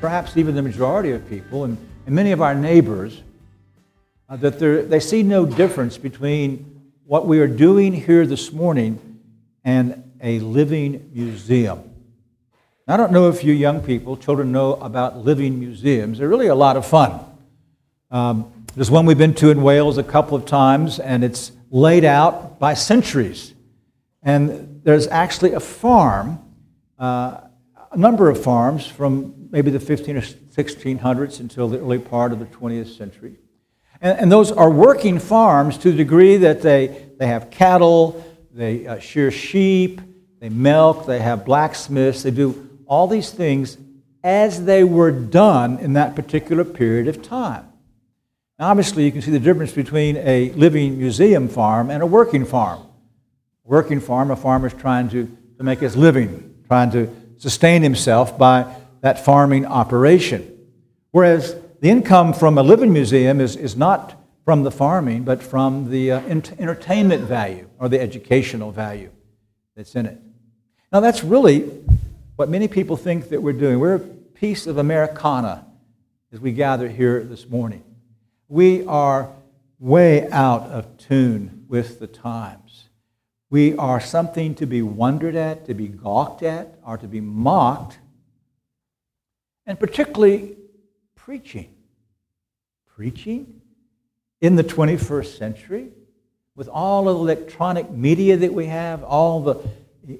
perhaps even the majority of people and, and many of our neighbors, uh, that they see no difference between what we are doing here this morning and a living museum. I don't know if you young people, children, know about living museums. They're really a lot of fun. Um, there's one we've been to in Wales a couple of times, and it's laid out by centuries. And there's actually a farm, uh, a number of farms from maybe the 15 or 1600s until the early part of the 20th century. And, and those are working farms to the degree that they, they have cattle, they uh, shear sheep, they milk, they have blacksmiths, they do all these things as they were done in that particular period of time. Now, obviously, you can see the difference between a living museum farm and a working farm. Working farm, a farmer is trying to, to make his living, trying to sustain himself by that farming operation. Whereas the income from a living museum is, is not from the farming, but from the uh, entertainment value or the educational value that's in it. Now, that's really what many people think that we're doing. We're a piece of Americana as we gather here this morning. We are way out of tune with the times. We are something to be wondered at, to be gawked at, or to be mocked and particularly preaching. Preaching in the 21st century with all of the electronic media that we have, all the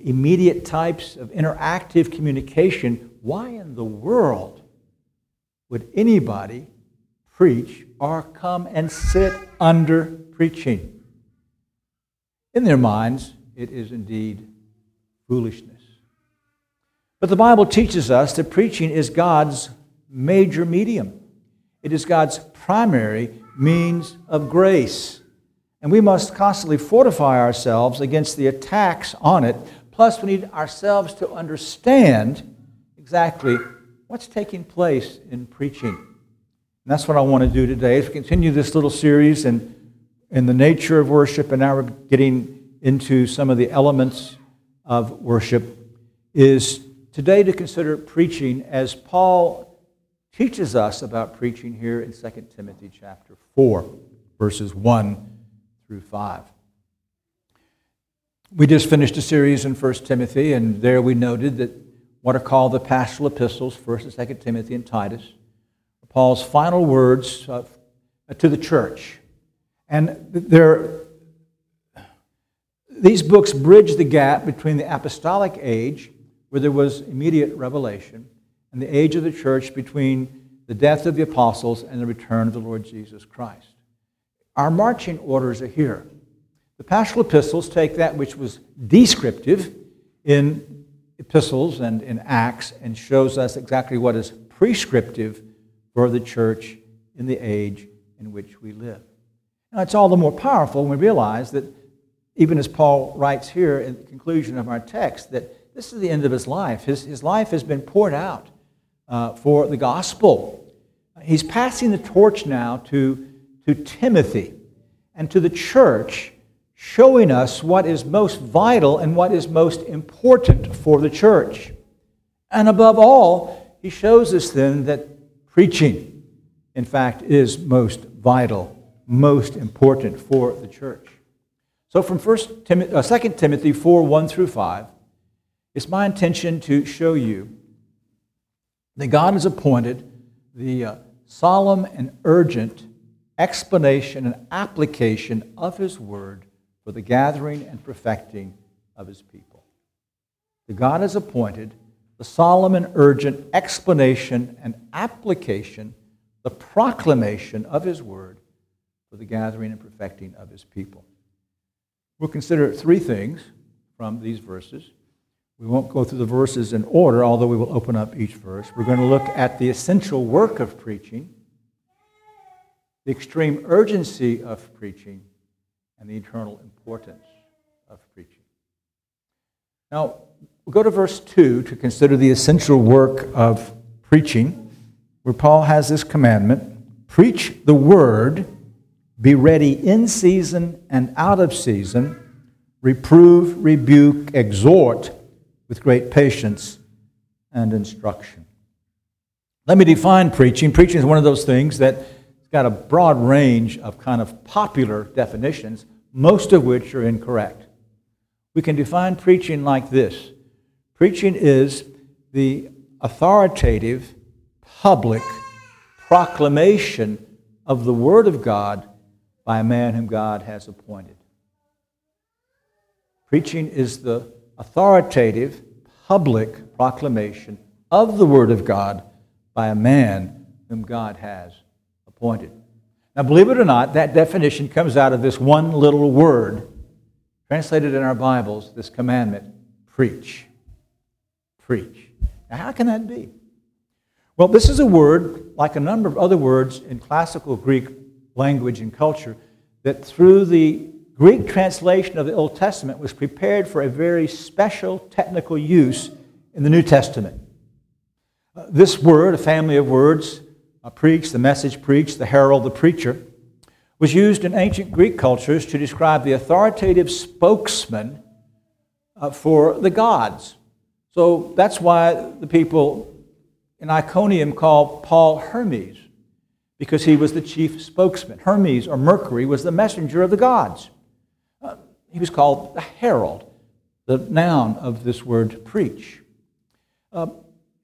immediate types of interactive communication, why in the world would anybody preach or come and sit under preaching? In their minds, it is indeed foolishness. But the Bible teaches us that preaching is God's major medium, it is God's primary means of grace. And we must constantly fortify ourselves against the attacks on it. Plus, we need ourselves to understand exactly what's taking place in preaching. And that's what I want to do today. As we continue this little series in, in the nature of worship, and now we're getting into some of the elements of worship, is today to consider preaching as Paul teaches us about preaching here in 2 Timothy chapter 4, verses 1 through 5. We just finished a series in 1 Timothy, and there we noted that what are called the pastoral epistles, 1st and 2nd Timothy and Titus, Paul's final words uh, to the church. And these books bridge the gap between the apostolic age where there was immediate revelation, and the age of the church between the death of the apostles and the return of the Lord Jesus Christ. Our marching orders are here. The pastoral epistles take that which was descriptive in epistles and in Acts and shows us exactly what is prescriptive for the church in the age in which we live. Now, it's all the more powerful when we realize that, even as Paul writes here in the conclusion of our text, that this is the end of his life. His, his life has been poured out uh, for the gospel. He's passing the torch now to, to Timothy and to the church, showing us what is most vital and what is most important for the church. And above all, he shows us then that preaching, in fact, is most vital, most important for the church. So from 1 Tim- uh, 2 Timothy 4 1 through 5, it's my intention to show you that God has appointed the uh, solemn and urgent explanation and application of His Word for the gathering and perfecting of His people. That God has appointed the solemn and urgent explanation and application, the proclamation of His Word for the gathering and perfecting of His people. We'll consider three things from these verses. We won't go through the verses in order, although we will open up each verse. We're going to look at the essential work of preaching. the extreme urgency of preaching, and the eternal importance of preaching. Now, we'll go to verse 2 to consider the essential work of preaching, where Paul has this commandment preach the word, be ready in season and out of season, reprove, rebuke, exhort with great patience and instruction. Let me define preaching. Preaching is one of those things that's got a broad range of kind of popular definitions, most of which are incorrect. We can define preaching like this preaching is the authoritative, public proclamation of the Word of God by a man whom God has appointed. Preaching is the authoritative, public proclamation of the Word of God by a man whom God has appointed. Now, believe it or not, that definition comes out of this one little word translated in our Bibles, this commandment preach. Preach. Now, how can that be? Well, this is a word, like a number of other words in classical Greek language and culture, that through the Greek translation of the Old Testament was prepared for a very special technical use in the New Testament. Uh, this word, a family of words, uh, preach, the message preach, the herald, the preacher, was used in ancient Greek cultures to describe the authoritative spokesman uh, for the gods. So that's why the people in Iconium called Paul Hermes, because he was the chief spokesman. Hermes, or Mercury, was the messenger of the gods. Uh, he was called the herald, the noun of this word preach. Uh,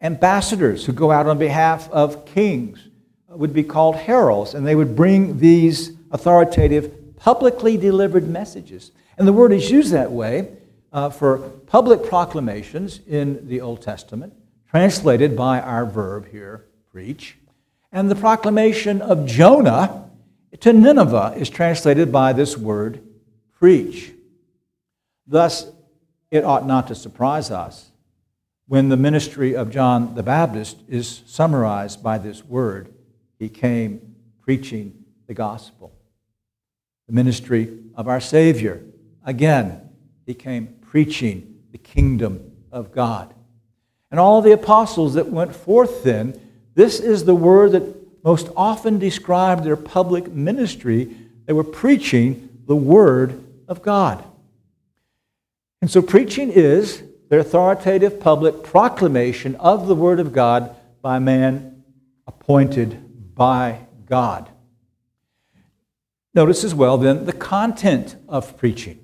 ambassadors who go out on behalf of kings would be called heralds, and they would bring these authoritative, publicly delivered messages. And the word is used that way uh, for public proclamations in the Old Testament, translated by our verb here, preach. And the proclamation of Jonah to Nineveh is translated by this word, preach. Thus, it ought not to surprise us when the ministry of John the Baptist is summarized by this word. He came preaching the gospel the ministry of our Savior. Again, he came preaching the kingdom of God. And all the apostles that went forth then, this is the word that most often described their public ministry. They were preaching the word of God. And so preaching is their authoritative public proclamation of the word of God by man appointed by God. Notice as well, then, the content of preaching.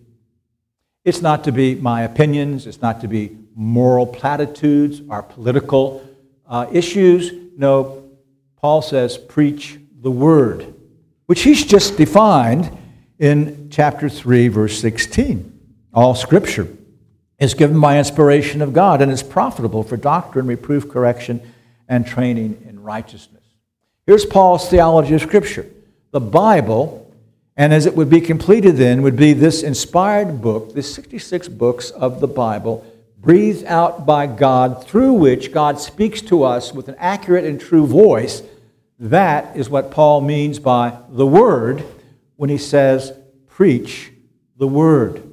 It's not to be my opinions, it's not to be moral platitudes or political uh, issues. No, Paul says, preach the word, which he's just defined in chapter 3, verse 16. All scripture is given by inspiration of God and is profitable for doctrine, reproof, correction, and training in righteousness. Here's Paul's theology of scripture. The Bible and as it would be completed then, would be this inspired book, the 66 books of the Bible, breathed out by God, through which God speaks to us with an accurate and true voice. That is what Paul means by the Word when he says, preach the Word.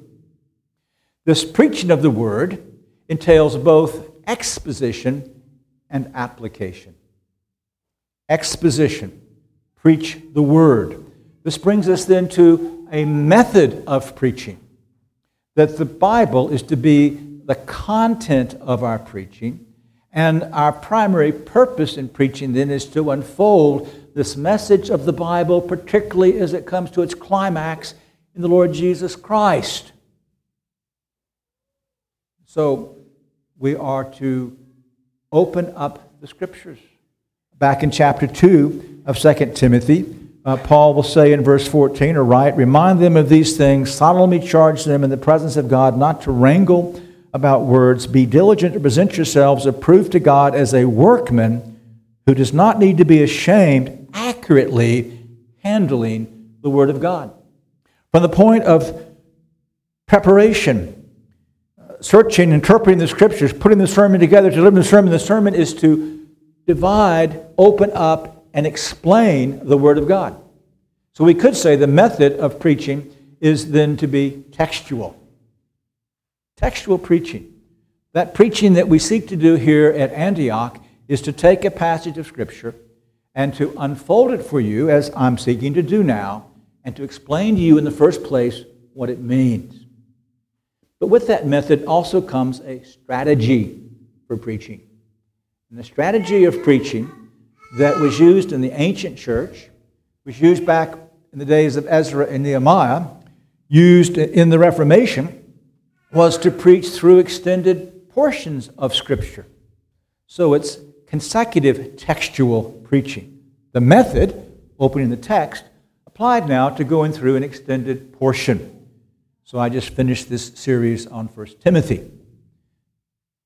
This preaching of the Word entails both exposition and application. Exposition, preach the Word. This brings us then to a method of preaching. That the Bible is to be the content of our preaching, and our primary purpose in preaching then is to unfold this message of the Bible, particularly as it comes to its climax in the Lord Jesus Christ. So we are to open up the scriptures. Back in chapter 2 of 2 Timothy, uh, Paul will say in verse 14 or write, Remind them of these things, solemnly charge them in the presence of God not to wrangle about words. Be diligent to present yourselves approved to God as a workman who does not need to be ashamed, accurately handling the Word of God. From the point of preparation, searching, interpreting the Scriptures, putting the sermon together, to live the sermon, the sermon is to divide, open up, and explain the Word of God. So we could say the method of preaching is then to be textual. Textual preaching. That preaching that we seek to do here at Antioch is to take a passage of Scripture and to unfold it for you, as I'm seeking to do now, and to explain to you in the first place what it means. But with that method also comes a strategy for preaching. And the strategy of preaching that was used in the ancient church, was used back in the days of Ezra and Nehemiah, used in the Reformation, was to preach through extended portions of Scripture. So it's consecutive textual preaching. The method, opening the text, applied now to going through an extended portion. So I just finished this series on 1 Timothy.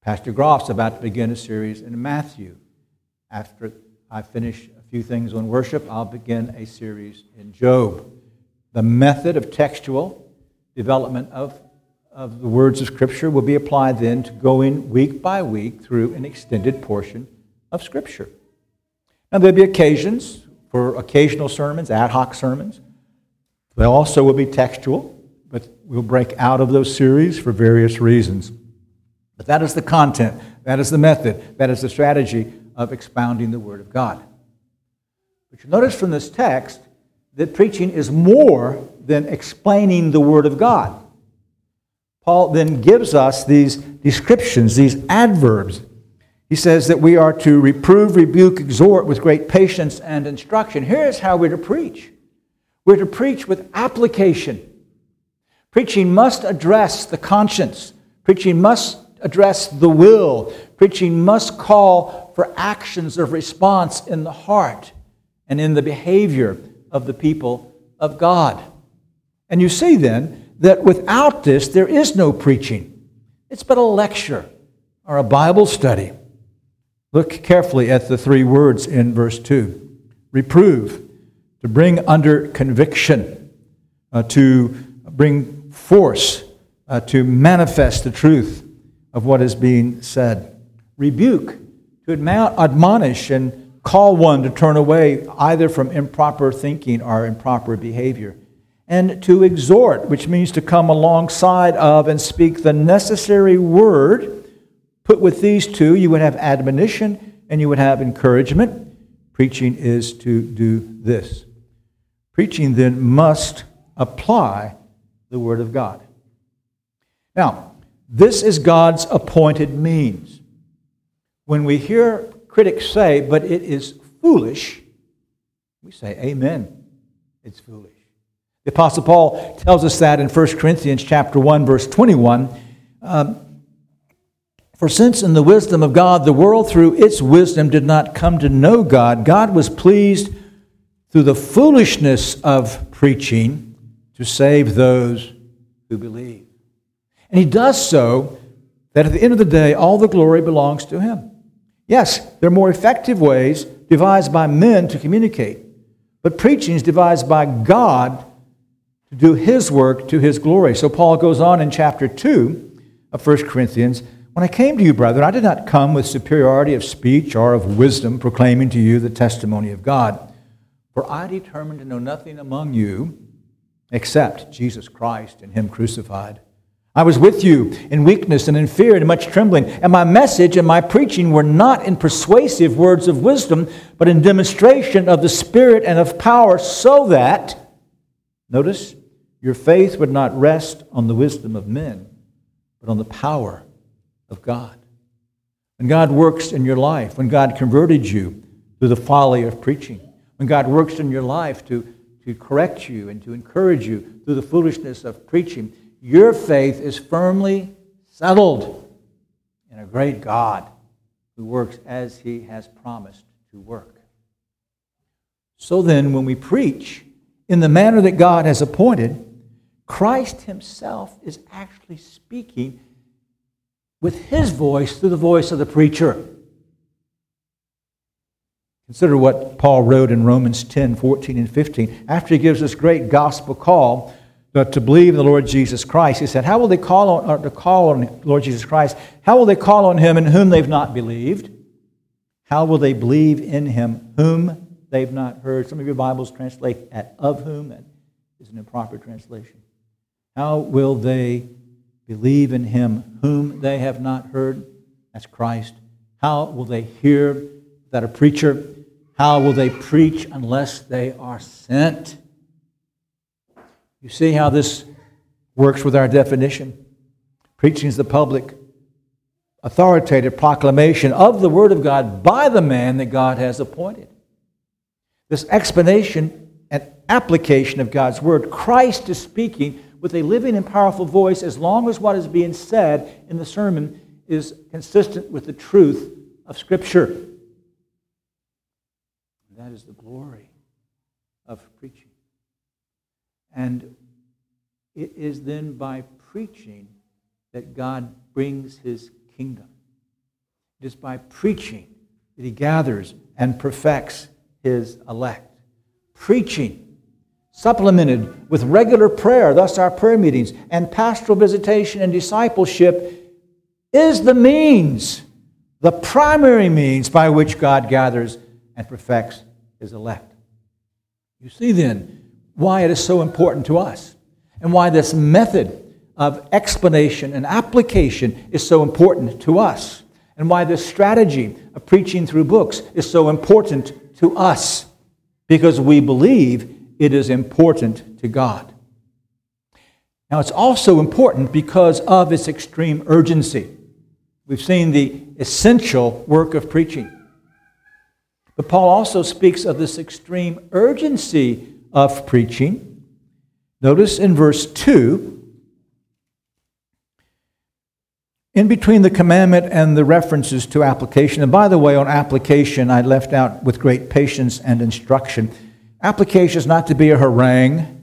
Pastor Groff's about to begin a series in Matthew. After I finish a few things on worship, I'll begin a series in Job. The method of textual development of, of the words of Scripture will be applied then to going week by week through an extended portion of Scripture. Now, there'll be occasions for occasional sermons, ad hoc sermons. They also will be textual, but we'll break out of those series for various reasons. But that is the content, that is the method, that is the strategy of expounding the Word of God. But you notice from this text that preaching is more than explaining the Word of God. Paul then gives us these descriptions, these adverbs. He says that we are to reprove, rebuke, exhort with great patience and instruction. Here's how we're to preach we're to preach with application. Preaching must address the conscience, preaching must address the will. Preaching must call for actions of response in the heart and in the behavior of the people of God. And you see then that without this, there is no preaching. It's but a lecture or a Bible study. Look carefully at the three words in verse 2 reprove, to bring under conviction, uh, to bring force, uh, to manifest the truth of what is being said. Rebuke, to admonish and call one to turn away either from improper thinking or improper behavior. And to exhort, which means to come alongside of and speak the necessary word. Put with these two, you would have admonition and you would have encouragement. Preaching is to do this. Preaching then must apply the Word of God. Now, this is God's appointed means. When we hear critics say, but it is foolish, we say, Amen. It's foolish. The Apostle Paul tells us that in 1 Corinthians chapter 1, verse 21. Um, For since in the wisdom of God, the world through its wisdom did not come to know God, God was pleased through the foolishness of preaching to save those who believe. And he does so that at the end of the day, all the glory belongs to him. Yes, there are more effective ways devised by men to communicate, but preaching is devised by God to do his work to his glory. So Paul goes on in chapter 2 of 1 Corinthians When I came to you, brethren, I did not come with superiority of speech or of wisdom, proclaiming to you the testimony of God. For I determined to know nothing among you except Jesus Christ and him crucified. I was with you in weakness and in fear and much trembling. And my message and my preaching were not in persuasive words of wisdom, but in demonstration of the Spirit and of power, so that, notice, your faith would not rest on the wisdom of men, but on the power of God. When God works in your life, when God converted you through the folly of preaching, when God works in your life to, to correct you and to encourage you through the foolishness of preaching, your faith is firmly settled in a great God who works as he has promised to work. So then, when we preach in the manner that God has appointed, Christ himself is actually speaking with his voice through the voice of the preacher. Consider what Paul wrote in Romans 10 14 and 15. After he gives this great gospel call, to believe in the Lord Jesus Christ. He said, How will they call on, uh, to call on Lord Jesus Christ? How will they call on him in whom they've not believed? How will they believe in him whom they've not heard. Some of your Bibles translate at of whom. That is an improper translation. How will they believe in him whom they have not heard? That's Christ. How will they hear that a preacher? How will they preach unless they are sent? You see how this works with our definition? Preaching is the public, authoritative proclamation of the Word of God by the man that God has appointed. This explanation and application of God's Word, Christ is speaking with a living and powerful voice as long as what is being said in the sermon is consistent with the truth of Scripture. That is the glory of preaching. And it is then by preaching that God brings his kingdom. It is by preaching that he gathers and perfects his elect. Preaching, supplemented with regular prayer, thus our prayer meetings, and pastoral visitation and discipleship, is the means, the primary means by which God gathers and perfects his elect. You see then why it is so important to us and why this method of explanation and application is so important to us, and why this strategy of preaching through books is so important to us, because we believe it is important to God. Now, it's also important because of its extreme urgency. We've seen the essential work of preaching. But Paul also speaks of this extreme urgency of preaching. Notice in verse 2 in between the commandment and the references to application, and by the way, on application, I left out with great patience and instruction. Application is not to be a harangue,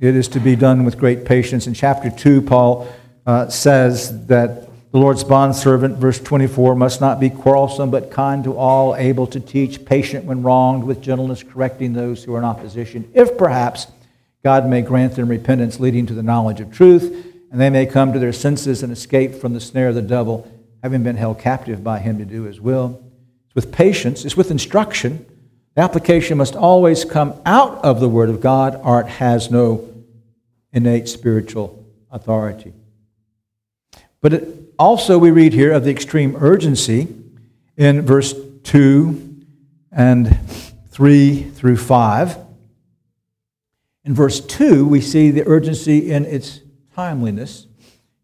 it is to be done with great patience. In chapter 2, Paul uh, says that the Lord's bondservant, verse 24, must not be quarrelsome, but kind to all, able to teach, patient when wronged, with gentleness correcting those who are in opposition, if perhaps God may grant them repentance leading to the knowledge of truth and they may come to their senses and escape from the snare of the devil, having been held captive by him to do his will. It's with patience, it's with instruction. The application must always come out of the Word of God, or it has no innate spiritual authority. But it, also, we read here of the extreme urgency in verse 2 and 3 through 5. In verse 2, we see the urgency in its timeliness.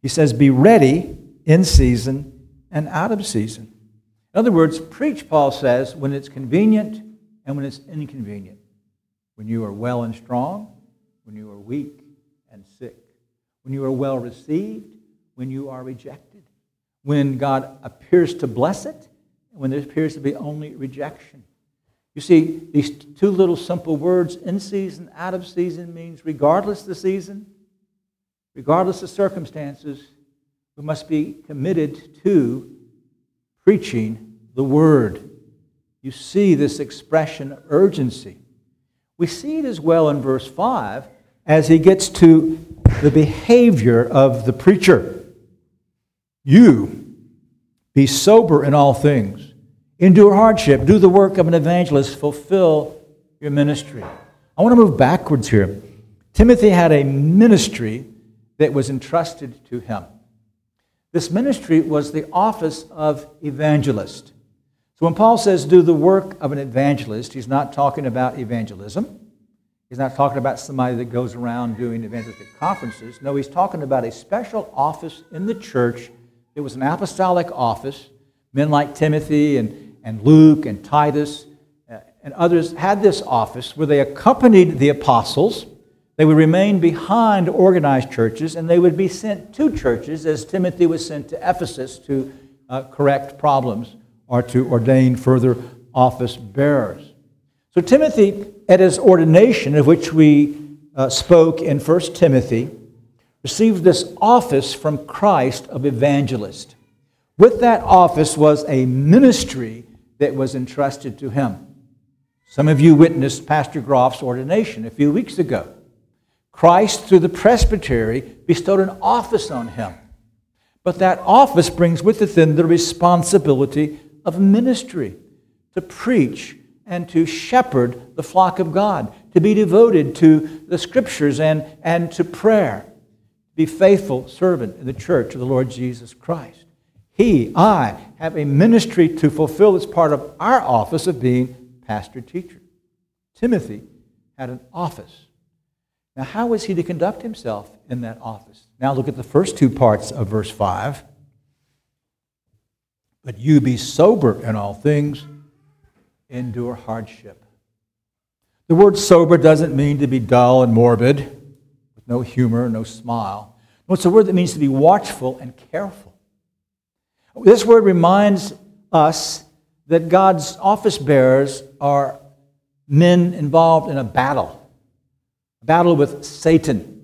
He says, Be ready in season and out of season. In other words, preach, Paul says, when it's convenient and when it's inconvenient. When you are well and strong, when you are weak and sick. When you are well received, when you are rejected. When God appears to bless it, and when there appears to be only rejection. You see, these two little simple words, in season, out of season, means regardless the season, regardless of circumstances, we must be committed to preaching the word. You see this expression of urgency. We see it as well in verse 5 as he gets to the behavior of the preacher. You be sober in all things, endure hardship, do the work of an evangelist, fulfill your ministry. I want to move backwards here. Timothy had a ministry that was entrusted to him. This ministry was the office of evangelist. So when Paul says do the work of an evangelist, he's not talking about evangelism. He's not talking about somebody that goes around doing evangelistic conferences. No, he's talking about a special office in the church. It was an apostolic office. Men like Timothy and, and Luke and Titus uh, and others had this office where they accompanied the apostles they would remain behind organized churches and they would be sent to churches as Timothy was sent to Ephesus to uh, correct problems or to ordain further office bearers. So, Timothy, at his ordination, of which we uh, spoke in 1 Timothy, received this office from Christ of evangelist. With that office was a ministry that was entrusted to him. Some of you witnessed Pastor Groff's ordination a few weeks ago. Christ, through the presbytery, bestowed an office on him. But that office brings with it then the responsibility of ministry to preach and to shepherd the flock of God, to be devoted to the scriptures and, and to prayer, be faithful servant in the church of the Lord Jesus Christ. He, I, have a ministry to fulfill as part of our office of being pastor teacher. Timothy had an office. Now, how was he to conduct himself in that office? Now, look at the first two parts of verse 5. But you be sober in all things, endure hardship. The word sober doesn't mean to be dull and morbid, no humor, no smile. It's a word that means to be watchful and careful. This word reminds us that God's office bearers are men involved in a battle, a battle with Satan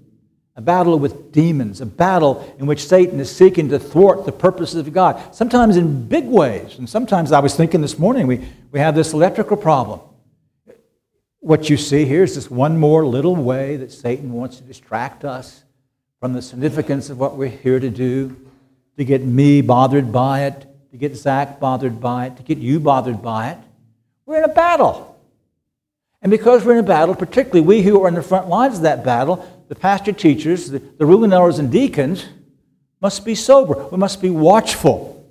a battle with demons, a battle in which Satan is seeking to thwart the purposes of God, sometimes in big ways. And sometimes I was thinking this morning, we, we have this electrical problem. What you see here is just one more little way that Satan wants to distract us from the significance of what we're here to do, to get me bothered by it, to get Zach bothered by it, to get you bothered by it. We're in a battle. And because we're in a battle, particularly we who are in the front lines of that battle, the pastor teachers, the, the ruling elders and deacons, must be sober. We must be watchful.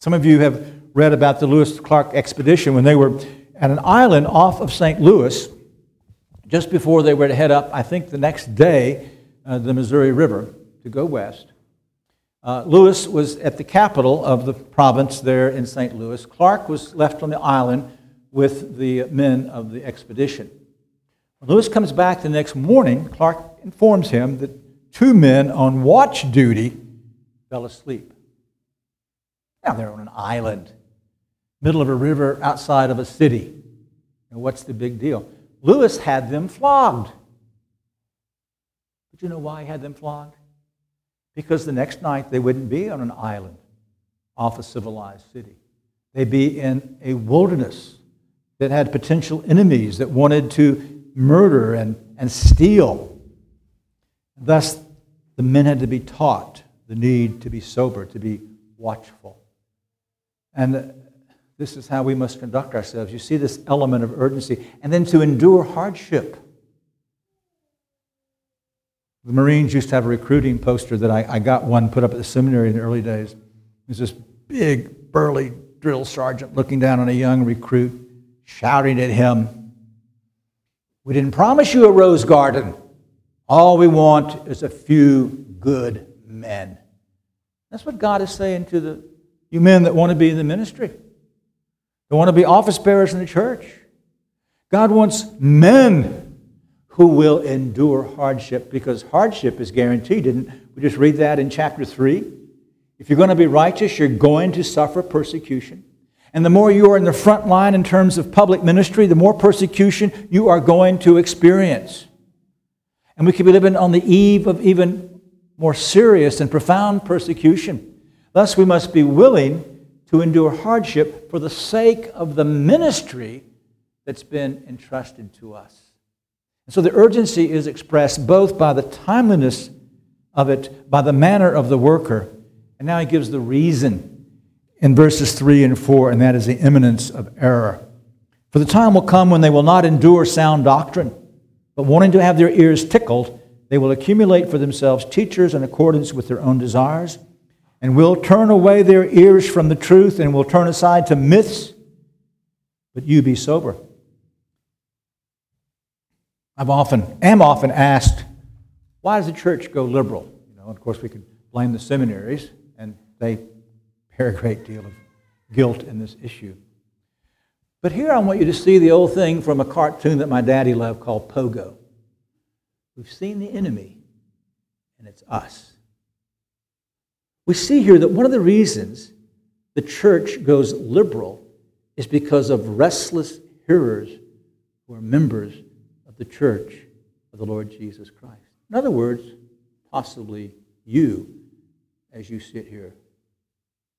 Some of you have read about the Lewis Clark expedition when they were at an island off of St. Louis just before they were to head up, I think the next day, uh, the Missouri River to go west. Uh, Lewis was at the capital of the province there in St. Louis. Clark was left on the island with the men of the expedition. When Lewis comes back the next morning, Clark informs him that two men on watch duty fell asleep. Now they're on an island, middle of a river outside of a city. And what's the big deal? Lewis had them flogged. But you know why he had them flogged? Because the next night they wouldn't be on an island off a civilized city. They'd be in a wilderness that had potential enemies that wanted to murder and, and steal. Thus, the men had to be taught the need to be sober, to be watchful. And this is how we must conduct ourselves. You see this element of urgency, and then to endure hardship. The Marines used to have a recruiting poster that I, I got one put up at the seminary in the early days. There's this big, burly drill sergeant looking down on a young recruit, shouting at him, we didn't promise you a rose garden. All we want is a few good men. That's what God is saying to the you men that want to be in the ministry. They want to be office bearers in the church. God wants men who will endure hardship because hardship is guaranteed. We just read that in chapter 3? If you're going to be righteous, you're going to suffer persecution. And the more you are in the front line in terms of public ministry, the more persecution you are going to experience. And we could be living on the eve of even more serious and profound persecution. Thus, we must be willing to endure hardship for the sake of the ministry that's been entrusted to us. And so the urgency is expressed both by the timeliness of it, by the manner of the worker, and now he gives the reason in verses 3 and 4, and that is the imminence of error. For the time will come when they will not endure sound doctrine, but wanting to have their ears tickled, they will accumulate for themselves teachers in accordance with their own desires, and will turn away their ears from the truth and will turn aside to myths. But you be sober. I've often, am often asked, why does the church go liberal? You know, of course, we could blame the seminaries, and they bear a great deal of guilt in this issue. But here I want you to see the old thing from a cartoon that my daddy loved called Pogo. We've seen the enemy, and it's us. We see here that one of the reasons the church goes liberal is because of restless hearers who are members of the church of the Lord Jesus Christ. In other words, possibly you as you sit here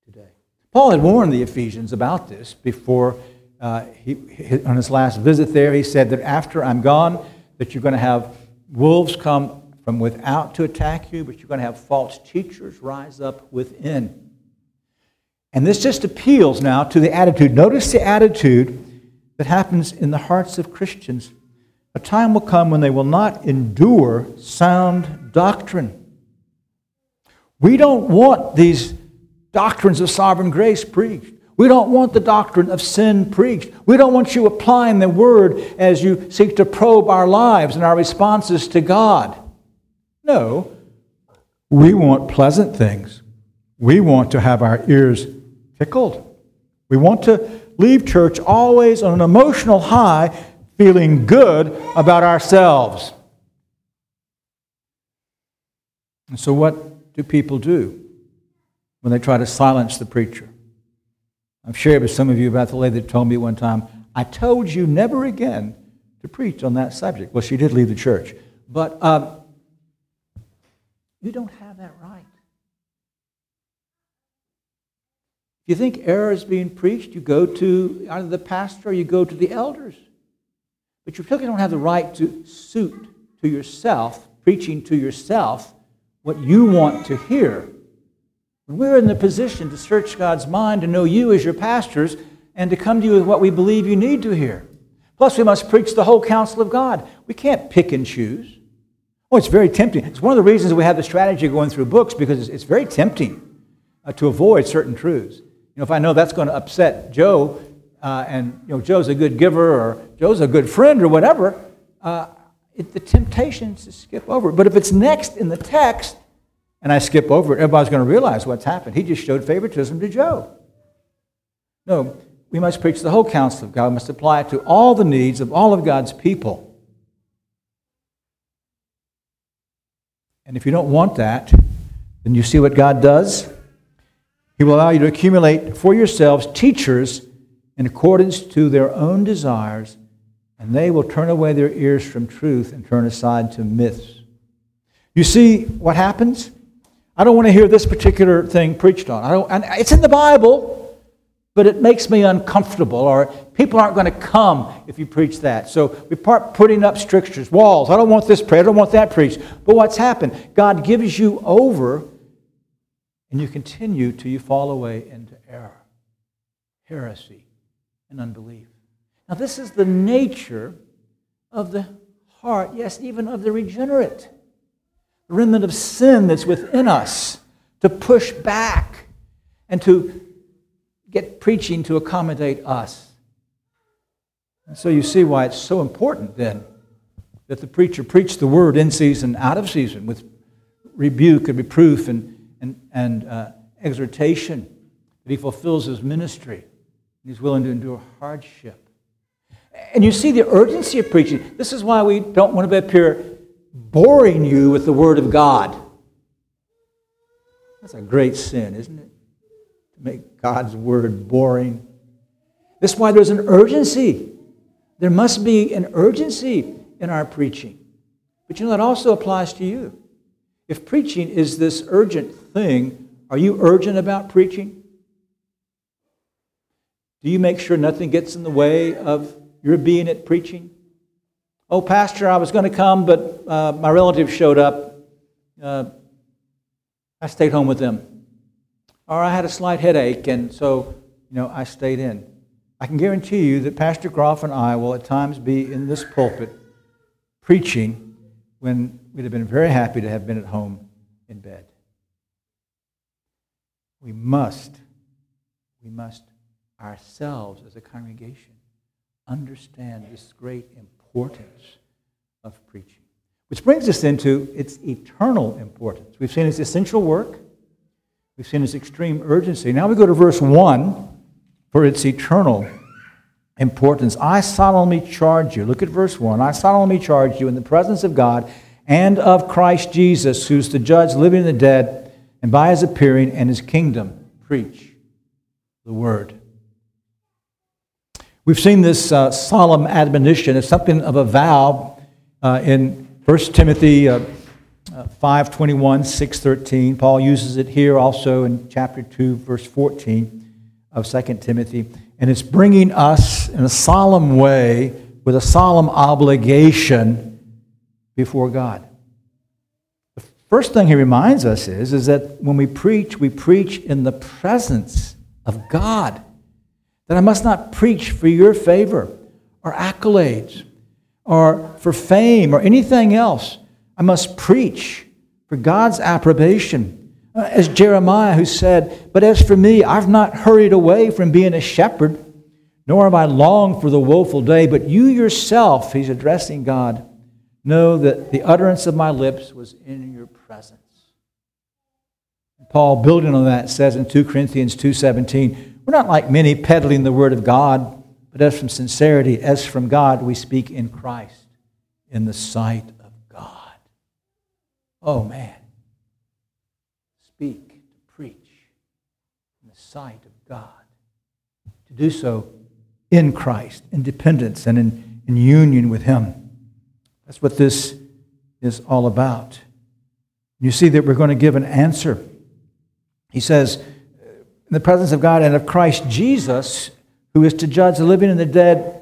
today. Paul had warned the Ephesians about this before uh, he, on his last visit there. He said that after I'm gone, that you're going to have wolves come from without to attack you, but you're going to have false teachers rise up within. And this just appeals now to the attitude. Notice the attitude that happens in the hearts of Christians. A time will come when they will not endure sound doctrine. We don't want these doctrines of sovereign grace preached. We don't want the doctrine of sin preached. We don't want you applying the word as you seek to probe our lives and our responses to God. No, we want pleasant things. We want to have our ears tickled. We want to leave church always on an emotional high, feeling good about ourselves. And so, what do people do when they try to silence the preacher? I've shared with some of you about the lady that told me one time, I told you never again to preach on that subject. Well, she did leave the church. But um, you don't have that right. If you think error is being preached, you go to either the pastor or you go to the elders. But you really don't have the right to suit to yourself, preaching to yourself, what you want to hear. We're in the position to search God's mind, to know you as your pastors, and to come to you with what we believe you need to hear. Plus, we must preach the whole counsel of God. We can't pick and choose. Oh, it's very tempting. It's one of the reasons we have the strategy of going through books because it's very tempting uh, to avoid certain truths. You know, if I know that's going to upset Joe, uh, and you know Joe's a good giver or Joe's a good friend or whatever, uh, it, the temptation is to skip over. But if it's next in the text, and I skip over it, everybody's going to realize what's happened. He just showed favoritism to Joe. No, we must preach the whole counsel of God. We must apply it to all the needs of all of God's people. And if you don't want that, then you see what God does? He will allow you to accumulate for yourselves teachers in accordance to their own desires, and they will turn away their ears from truth and turn aside to myths. You see what happens? I don't want to hear this particular thing preached on. I don't, and it's in the Bible but it makes me uncomfortable, or people aren't going to come if you preach that. So we part putting up strictures, walls. I don't want this prayer, I don't want that preached. But what's happened? God gives you over, and you continue till you fall away into error, heresy, and unbelief. Now, this is the nature of the heart, yes, even of the regenerate. The remnant of sin that's within us to push back and to get preaching to accommodate us. And so you see why it's so important then that the preacher preach the word in season, out of season, with rebuke and reproof and, and, and uh, exhortation, that he fulfills his ministry. He's willing to endure hardship. And you see the urgency of preaching. This is why we don't want to appear boring you with the Word of God. That's a great sin, isn't it? Make God's word boring. This is why there's an urgency. There must be an urgency in our preaching. But you know, that also applies to you. If preaching is this urgent thing, are you urgent about preaching? Do you make sure nothing gets in the way of your being at preaching? Oh, Pastor, I was going to come, but uh, my relative showed up. Uh, I stayed home with them or I had a slight headache, and so, you know, I stayed in. I can guarantee you that Pastor Groff and I will at times be in this pulpit preaching when we'd have been very happy to have been at home in bed. We must, we must ourselves as a congregation understand this great importance of preaching. Which brings us into its eternal importance. We've seen its essential work. We've seen its extreme urgency. Now we go to verse 1 for its eternal importance. I solemnly charge you. Look at verse 1. I solemnly charge you in the presence of God and of Christ Jesus, who's the judge living and the dead, and by his appearing and his kingdom, preach the word. We've seen this uh, solemn admonition as something of a vow uh, in 1 Timothy. Uh, 521, 613. Paul uses it here also in chapter 2, verse 14 of 2 Timothy. And it's bringing us in a solemn way with a solemn obligation before God. The first thing he reminds us is, is that when we preach, we preach in the presence of God. That I must not preach for your favor or accolades or for fame or anything else. I must preach for God's approbation. Uh, as Jeremiah, who said, But as for me, I've not hurried away from being a shepherd, nor have I longed for the woeful day, but you yourself, he's addressing God, know that the utterance of my lips was in your presence. Paul, building on that, says in 2 Corinthians 2.17, we're not like many peddling the word of God, but as from sincerity, as from God, we speak in Christ, in the sight. Oh, man. Speak, to preach, in the sight of God. To do so in Christ, in dependence and in, in union with Him. That's what this is all about. You see that we're going to give an answer. He says, in the presence of God and of Christ Jesus, who is to judge the living and the dead,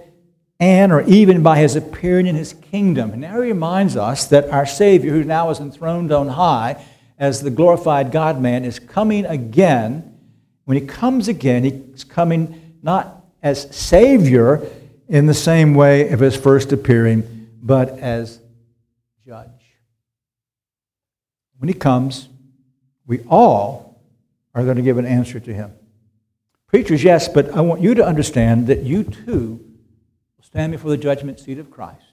and or even by his appearing in his kingdom. And now he reminds us that our Savior, who now is enthroned on high as the glorified God man, is coming again. When he comes again, he's coming not as Savior in the same way of his first appearing, but as judge. When he comes, we all are going to give an answer to him. Preachers, yes, but I want you to understand that you too stand before the judgment seat of Christ.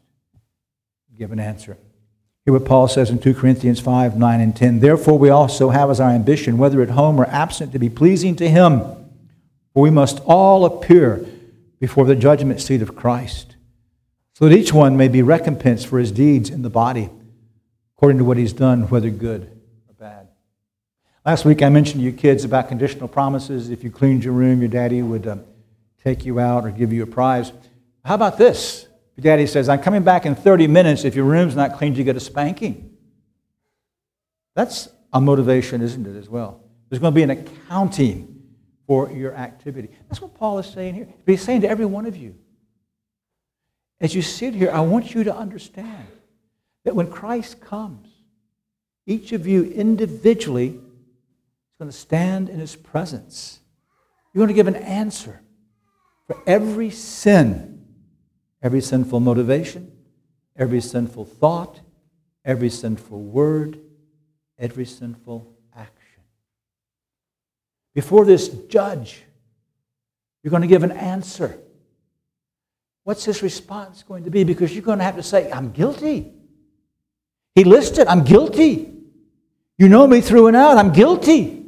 Give an answer. Hear what Paul says in 2 Corinthians 5 9 and 10. Therefore, we also have as our ambition, whether at home or absent, to be pleasing to Him. For we must all appear before the judgment seat of Christ, so that each one may be recompensed for his deeds in the body, according to what he's done, whether good or bad. Last week I mentioned to you kids about conditional promises. If you cleaned your room, your daddy would uh, take you out or give you a prize. How about this? Daddy says, I'm coming back in 30 minutes. If your room's not cleaned, you get a spanking. That's a motivation, isn't it, as well? There's going to be an accounting for your activity. That's what Paul is saying here. He's saying to every one of you, as you sit here, I want you to understand that when Christ comes, each of you individually is going to stand in his presence. You're going to give an answer for every sin, every sinful motivation, every sinful thought, every sinful word, every sinful action. Before this judge, you're going to give an answer. What's his response going to be? Because you're going to have to say, I'm guilty. He listed, I'm guilty. You know me through and out, I'm guilty.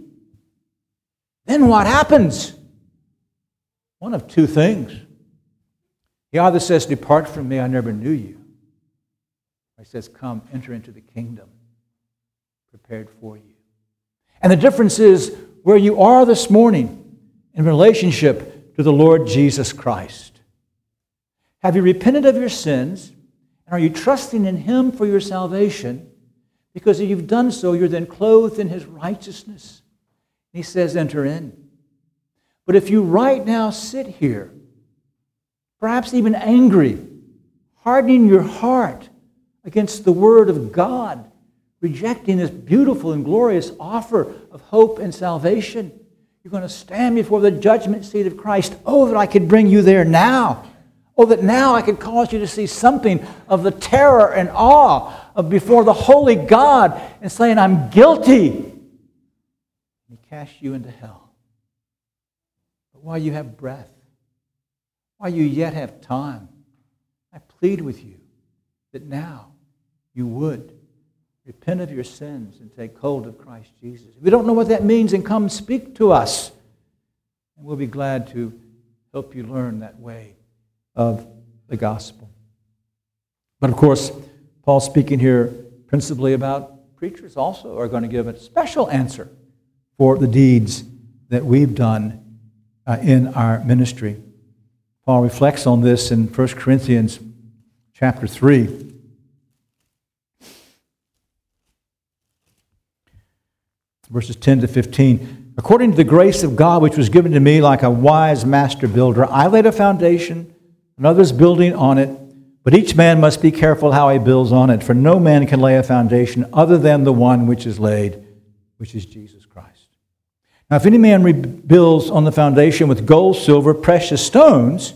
Then what happens? One of two things. He either says, Depart from me, I never knew you. Or he says, Come, enter into the kingdom prepared for you. And the difference is where you are this morning in relationship to the Lord Jesus Christ. Have you repented of your sins? And are you trusting in Him for your salvation? Because if you've done so, you're then clothed in His righteousness. He says, enter in. But if you right now sit here, perhaps even angry, hardening your heart against the Word of God, rejecting this beautiful and glorious offer of hope and salvation, you're going to stand before the judgment seat of Christ. Oh, that I could bring you there now. Oh, that now I could cause you to see something of the terror and awe of before the holy God and saying, I'm guilty And cast you into hell. But while you have breath, while you yet have time, I plead with you that now you would repent of your sins and take hold of Christ Jesus. If you don't know what that means, then come speak to us. And we'll be glad to help you learn that way of the gospel. But of course, Paul's speaking here principally about preachers also are going to give a special answer for the deeds that we've done uh, in our ministry. Paul reflects on this in 1 Corinthians chapter 3. Verses 10 to 15. According to the grace of God which was given to me like a wise master builder, I laid a foundation, another's building on it, but each man must be careful how he builds on it, for no man can lay a foundation other than the one which is laid, which is Jesus Christ. Now, if any man rebuilds on the foundation with gold, silver, precious stones,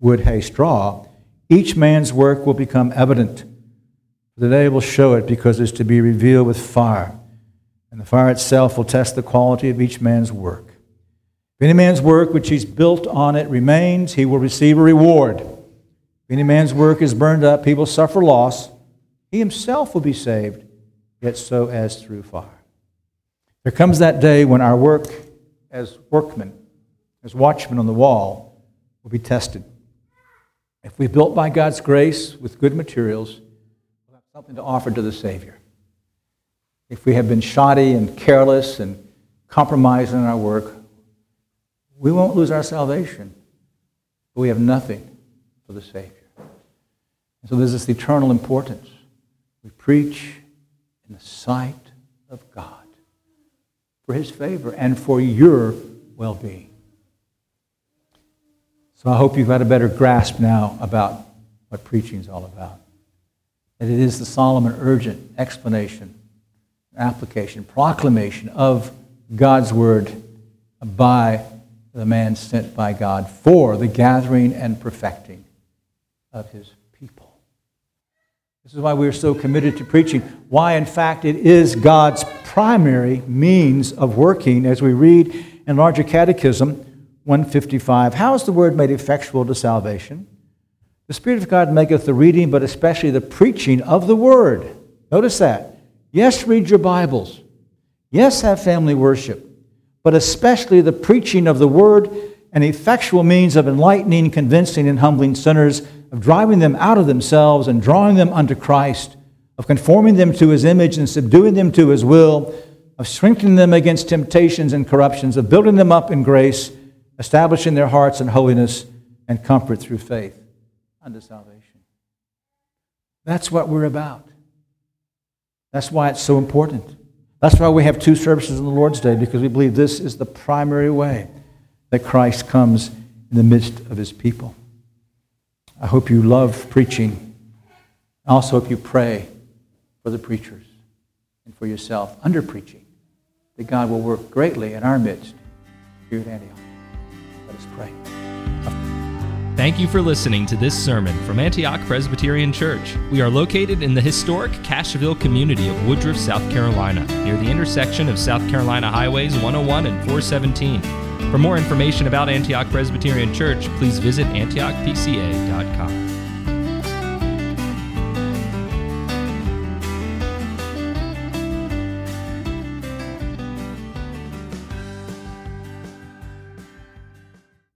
wood, hay, straw, each man's work will become evident. The day will show it because it's to be revealed with fire, and the fire itself will test the quality of each man's work. If any man's work which he's built on it remains, he will receive a reward. If any man's work is burned up, he will suffer loss. He himself will be saved, yet so as through fire. There comes that day when our work as workmen, as watchmen on the wall, will be tested. If we built by God's grace with good materials, we'll have something to offer to the Savior. If we have been shoddy and careless and compromised in our work, we won't lose our salvation, but we have nothing for the Savior. And so there's this eternal importance. We preach in the sight of God for His favor and for your well being. So I hope you've got a better grasp now about what preaching is all about. That it is the solemn and urgent explanation, application, proclamation of God's word by the man sent by God for the gathering and perfecting of his. This is why we're so committed to preaching. Why, in fact, it is God's primary means of working, as we read in Larger Catechism 155. How is the word made effectual to salvation? The Spirit of God maketh the reading, but especially the preaching of the word. Notice that. Yes, read your Bibles. Yes, have family worship. But especially the preaching of the word, an effectual means of enlightening, convincing, and humbling sinners, of driving them out of themselves and drawing them unto Christ, of conforming them to his image and subduing them to his will, of strengthening them against temptations and corruptions, of building them up in grace establishing their hearts in holiness and comfort through faith unto salvation. That's what we're about. That's why it's so important. That's why we have two services on the Lord's Day, because we believe this is the primary way that Christ comes in the midst of his people. I hope you love preaching. I also hope you pray for the preachers and for yourself under preaching, that God will work greatly in our midst here at Antioch. Let us pray. Thank you for listening to this sermon from Antioch Presbyterian Church. We are located in the historic Cashville community of Woodruff, South Carolina, near the intersection of South Carolina Highways 101 and 417. For more information about Antioch Presbyterian Church, please visit antiochpca.com.